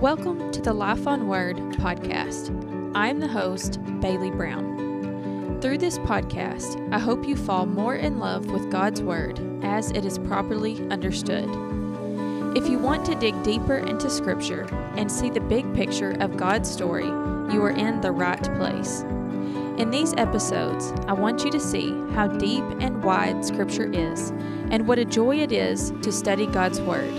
Welcome to the Life on Word podcast. I'm the host, Baylee Brown. Through this podcast, I hope you fall more in love with God's Word as it is properly understood. If you want to dig deeper into Scripture and see the big picture of God's story, you are in the right place. In these episodes, I want you to see how deep and wide Scripture is and what a joy it is to study God's Word.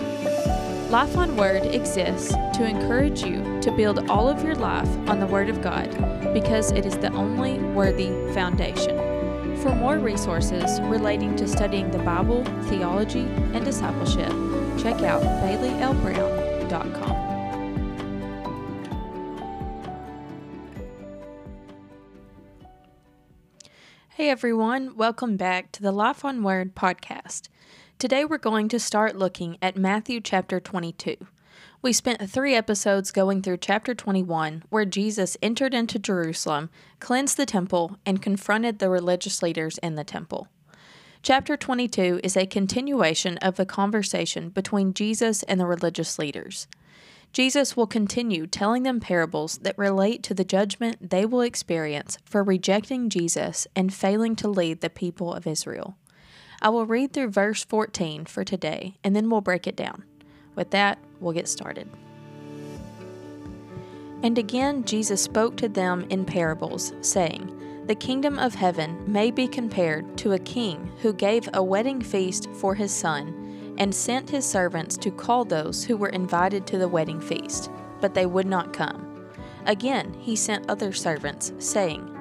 Life on Word exists to encourage you to build all of your life on the Word of God because it is the only worthy foundation. For more resources relating to studying the Bible, theology, and discipleship, check out bayleelbrown.com. Hey everyone, welcome back to the Life on Word podcast. Today we're going to start looking at Matthew chapter 22. We spent three episodes going through chapter 21, where Jesus entered into Jerusalem, cleansed the temple, and confronted the religious leaders in the temple. Chapter 22 is a continuation of the conversation between Jesus and the religious leaders. Jesus will continue telling them parables that relate to the judgment they will experience for rejecting Jesus and failing to lead the people of Israel. I will read through verse 14 for today and then we'll break it down. With that, we'll get started. And again, Jesus spoke to them in parables, saying, The kingdom of heaven may be compared to a king who gave a wedding feast for his son and sent his servants to call those who were invited to the wedding feast, but they would not come. Again, he sent other servants, saying,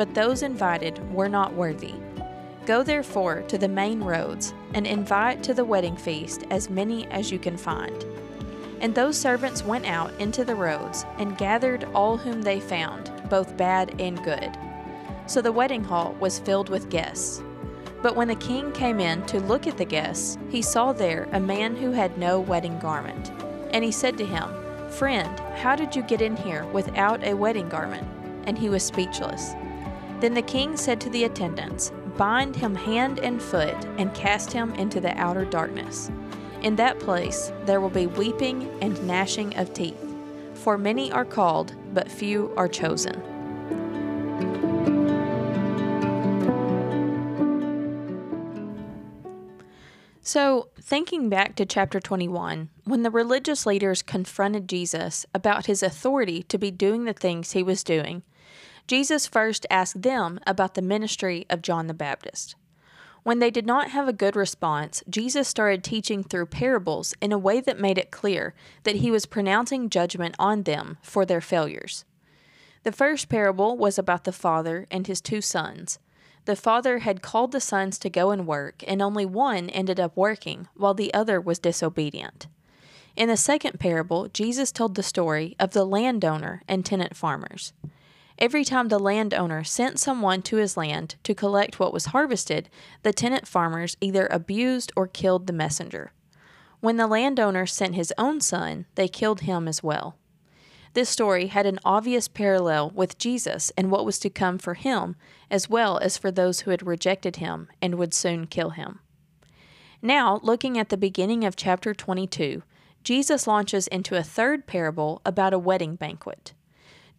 but those invited were not worthy. Go therefore to the main roads, and invite to the wedding feast as many as you can find. And those servants went out into the roads, and gathered all whom they found, both bad and good. So the wedding hall was filled with guests. But when the king came in to look at the guests, he saw there a man who had no wedding garment. And he said to him, Friend, how did you get in here without a wedding garment? And he was speechless. Then the king said to the attendants, Bind him hand and foot, and cast him into the outer darkness. In that place there will be weeping and gnashing of teeth, for many are called, but few are chosen. So, thinking back to chapter 21, when the religious leaders confronted Jesus about his authority to be doing the things he was doing, Jesus first asked them about the ministry of John the Baptist. When they did not have a good response, Jesus started teaching through parables in a way that made it clear that he was pronouncing judgment on them for their failures. The first parable was about the father and his two sons. The father had called the sons to go and work, and only one ended up working, while the other was disobedient. In the second parable, Jesus told the story of the landowner and tenant farmers. Every time the landowner sent someone to his land to collect what was harvested, the tenant farmers either abused or killed the messenger. When the landowner sent his own son, they killed him as well. This story had an obvious parallel with Jesus and what was to come for him, as well as for those who had rejected him and would soon kill him. Now, looking at the beginning of chapter 22, Jesus launches into a third parable about a wedding banquet.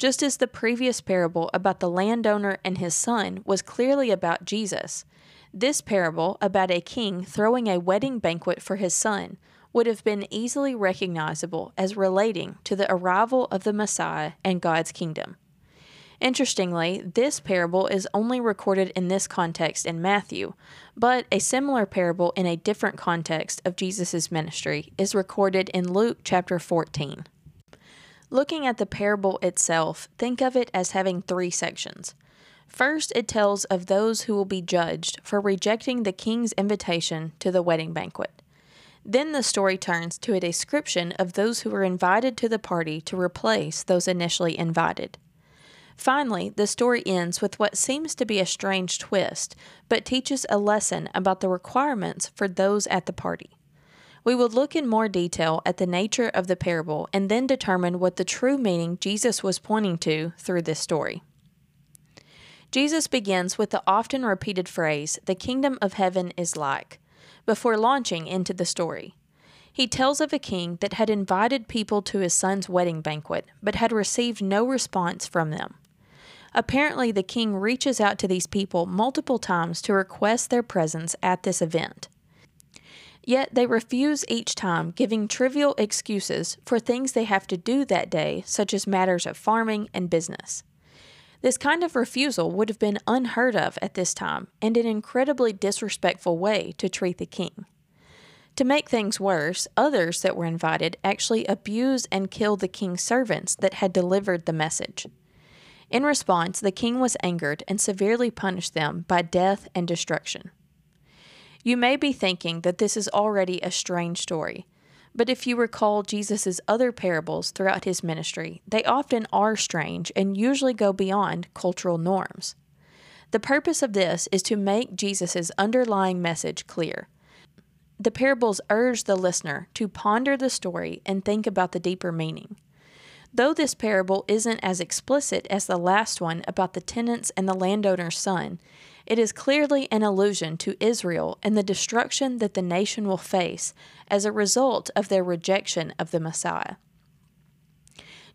Just as the previous parable about the landowner and his son was clearly about Jesus, this parable about a king throwing a wedding banquet for his son would have been easily recognizable as relating to the arrival of the Messiah and God's kingdom. Interestingly, this parable is only recorded in this context in Matthew, but a similar parable in a different context of Jesus' ministry is recorded in Luke chapter 14. Looking at the parable itself, think of it as having three sections. First, it tells of those who will be judged for rejecting the king's invitation to the wedding banquet. Then the story turns to a description of those who were invited to the party to replace those initially invited. Finally, the story ends with what seems to be a strange twist, but teaches a lesson about the requirements for those at the party. We will look in more detail at the nature of the parable and then determine what the true meaning Jesus was pointing to through this story. Jesus begins with the often repeated phrase, The kingdom of heaven is like, before launching into the story. He tells of a king that had invited people to his son's wedding banquet, but had received no response from them. Apparently, the king reaches out to these people multiple times to request their presence at this event. Yet they refuse each time, giving trivial excuses for things they have to do that day, such as matters of farming and business. This kind of refusal would have been unheard of at this time and an incredibly disrespectful way to treat the king. To make things worse, others that were invited actually abused and killed the king's servants that had delivered the message. In response, the king was angered and severely punished them by death and destruction. You may be thinking that this is already a strange story, but if you recall Jesus' other parables throughout his ministry, they often are strange and usually go beyond cultural norms. The purpose of this is to make Jesus' underlying message clear. The parables urge the listener to ponder the story and think about the deeper meaning. Though this parable isn't as explicit as the last one about the tenants and the landowner's son, it is clearly an allusion to Israel and the destruction that the nation will face as a result of their rejection of the Messiah.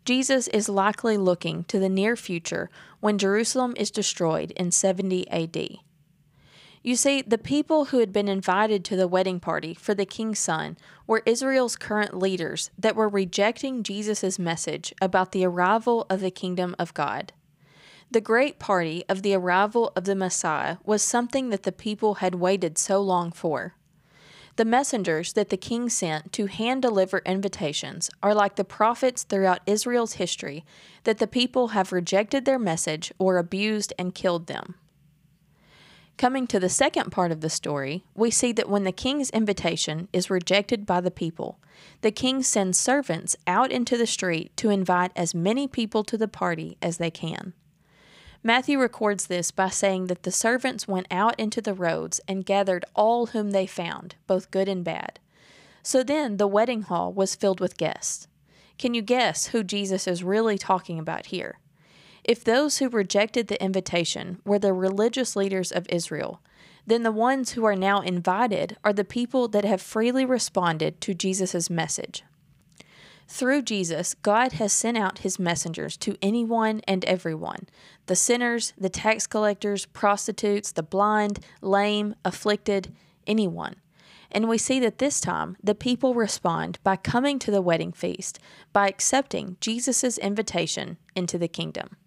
Jesus is likely looking to the near future when Jerusalem is destroyed in 70 AD. You see, the people who had been invited to the wedding party for the king's son were Israel's current leaders that were rejecting Jesus' message about the arrival of the kingdom of God. The great party of the arrival of the Messiah was something that the people had waited so long for. The messengers that the king sent to hand deliver invitations are like the prophets throughout Israel's history that the people have rejected their message or abused and killed them. Coming to the second part of the story, we see that when the king's invitation is rejected by the people, the king sends servants out into the street to invite as many people to the party as they can. Matthew records this by saying that the servants went out into the roads and gathered all whom they found, both good and bad. So then the wedding hall was filled with guests. Can you guess who Jesus is really talking about here? If those who rejected the invitation were the religious leaders of Israel, then the ones who are now invited are the people that have freely responded to Jesus' message. Through Jesus, God has sent out his messengers to anyone and everyone the sinners, the tax collectors, prostitutes, the blind, lame, afflicted, anyone. And we see that this time the people respond by coming to the wedding feast, by accepting Jesus' invitation into the kingdom.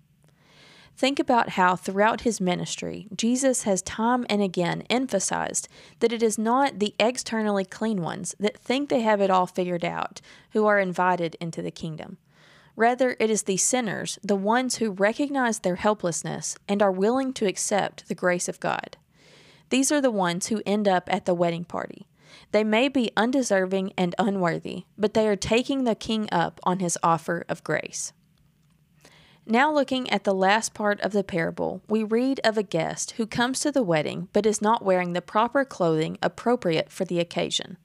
Think about how throughout his ministry, Jesus has time and again emphasized that it is not the externally clean ones that think they have it all figured out who are invited into the kingdom. Rather, it is the sinners, the ones who recognize their helplessness and are willing to accept the grace of God. These are the ones who end up at the wedding party. They may be undeserving and unworthy, but they are taking the king up on his offer of grace. Now, looking at the last part of the parable, we read of a guest who comes to the wedding but is not wearing the proper clothing appropriate for the occasion.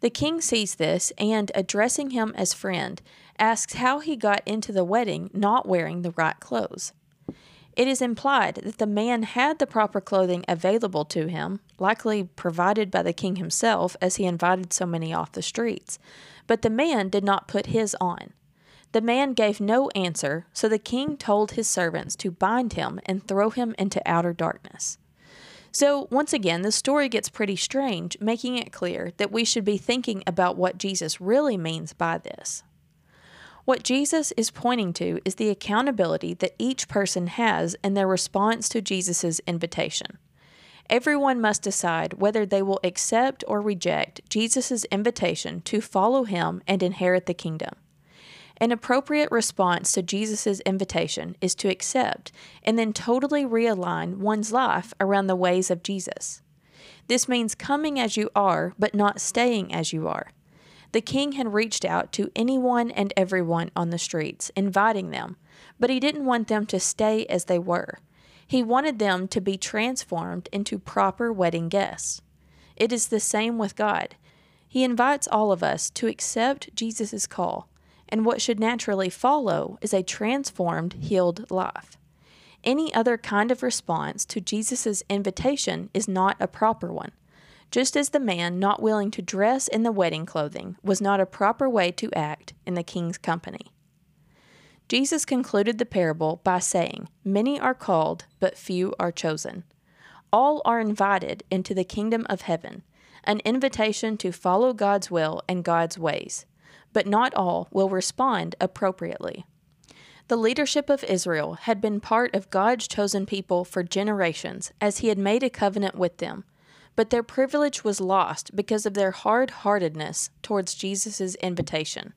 The king sees this and, addressing him as friend, asks how he got into the wedding not wearing the right clothes. It is implied that the man had the proper clothing available to him, likely provided by the king himself as he invited so many off the streets, but the man did not put his on. The man gave no answer, so the king told his servants to bind him and throw him into outer darkness. So, once again, the story gets pretty strange, making it clear that we should be thinking about what Jesus really means by this. What Jesus is pointing to is the accountability that each person has in their response to Jesus' invitation. Everyone must decide whether they will accept or reject Jesus' invitation to follow him and inherit the kingdom. An appropriate response to Jesus' invitation is to accept and then totally realign one's life around the ways of Jesus. This means coming as you are, but not staying as you are. The king had reached out to anyone and everyone on the streets, inviting them, but he didn't want them to stay as they were. He wanted them to be transformed into proper wedding guests. It is the same with God. He invites all of us to accept Jesus' call, and what should naturally follow is a transformed, healed life. Any other kind of response to Jesus' invitation is not a proper one just as the man not willing to dress in the wedding clothing was not a proper way to act in the king's company. Jesus concluded the parable by saying, Many are called, but few are chosen. All are invited into the kingdom of heaven, an invitation to follow God's will and God's ways, but not all will respond appropriately. The leadership of Israel had been part of God's chosen people for generations as he had made a covenant with them but their privilege was lost because of their hard heartedness towards Jesus' invitation.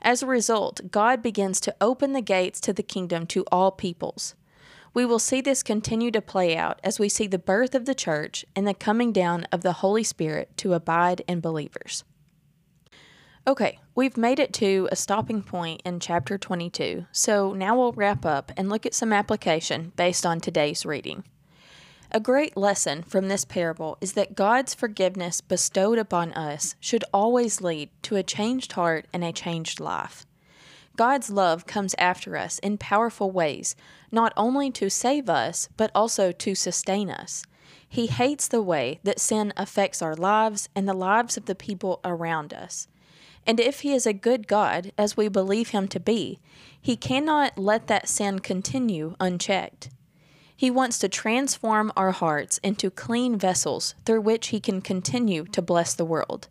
As a result, God begins to open the gates to the kingdom to all peoples. We will see this continue to play out as we see the birth of the church and the coming down of the Holy Spirit to abide in believers. Okay, we've made it to a stopping point in chapter 22, so now we'll wrap up and look at some application based on today's reading. A great lesson from this parable is that God's forgiveness bestowed upon us should always lead to a changed heart and a changed life. God's love comes after us in powerful ways, not only to save us, but also to sustain us. He hates the way that sin affects our lives and the lives of the people around us. And if He is a good God, as we believe Him to be, He cannot let that sin continue unchecked. He wants to transform our hearts into clean vessels through which He can continue to bless the world.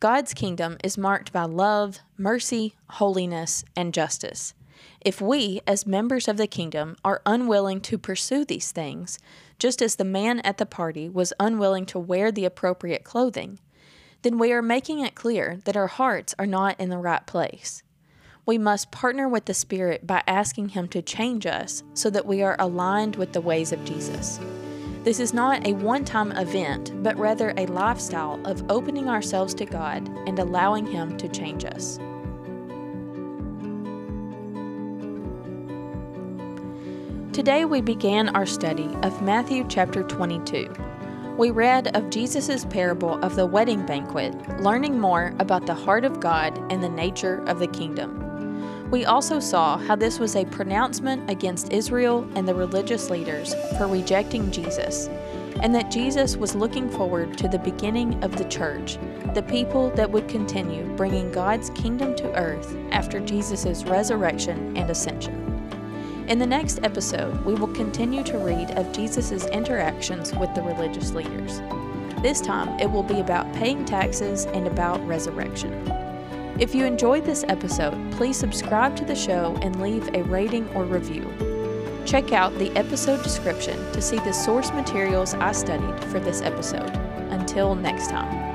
God's kingdom is marked by love, mercy, holiness, and justice. If we, as members of the kingdom, are unwilling to pursue these things, just as the man at the party was unwilling to wear the appropriate clothing, then we are making it clear that our hearts are not in the right place we must partner with the Spirit by asking Him to change us so that we are aligned with the ways of Jesus. This is not a one time event, but rather a lifestyle of opening ourselves to God and allowing Him to change us. Today we began our study of Matthew chapter 22. We read of Jesus' parable of the wedding banquet, learning more about the heart of God and the nature of the kingdom. We also saw how this was a pronouncement against Israel and the religious leaders for rejecting Jesus, and that Jesus was looking forward to the beginning of the church, the people that would continue bringing God's kingdom to earth after Jesus' resurrection and ascension. In the next episode, we will continue to read of Jesus' interactions with the religious leaders. This time, it will be about paying taxes and about resurrection. If you enjoyed this episode, please subscribe to the show and leave a rating or review. Check out the episode description to see the source materials I studied for this episode. Until next time.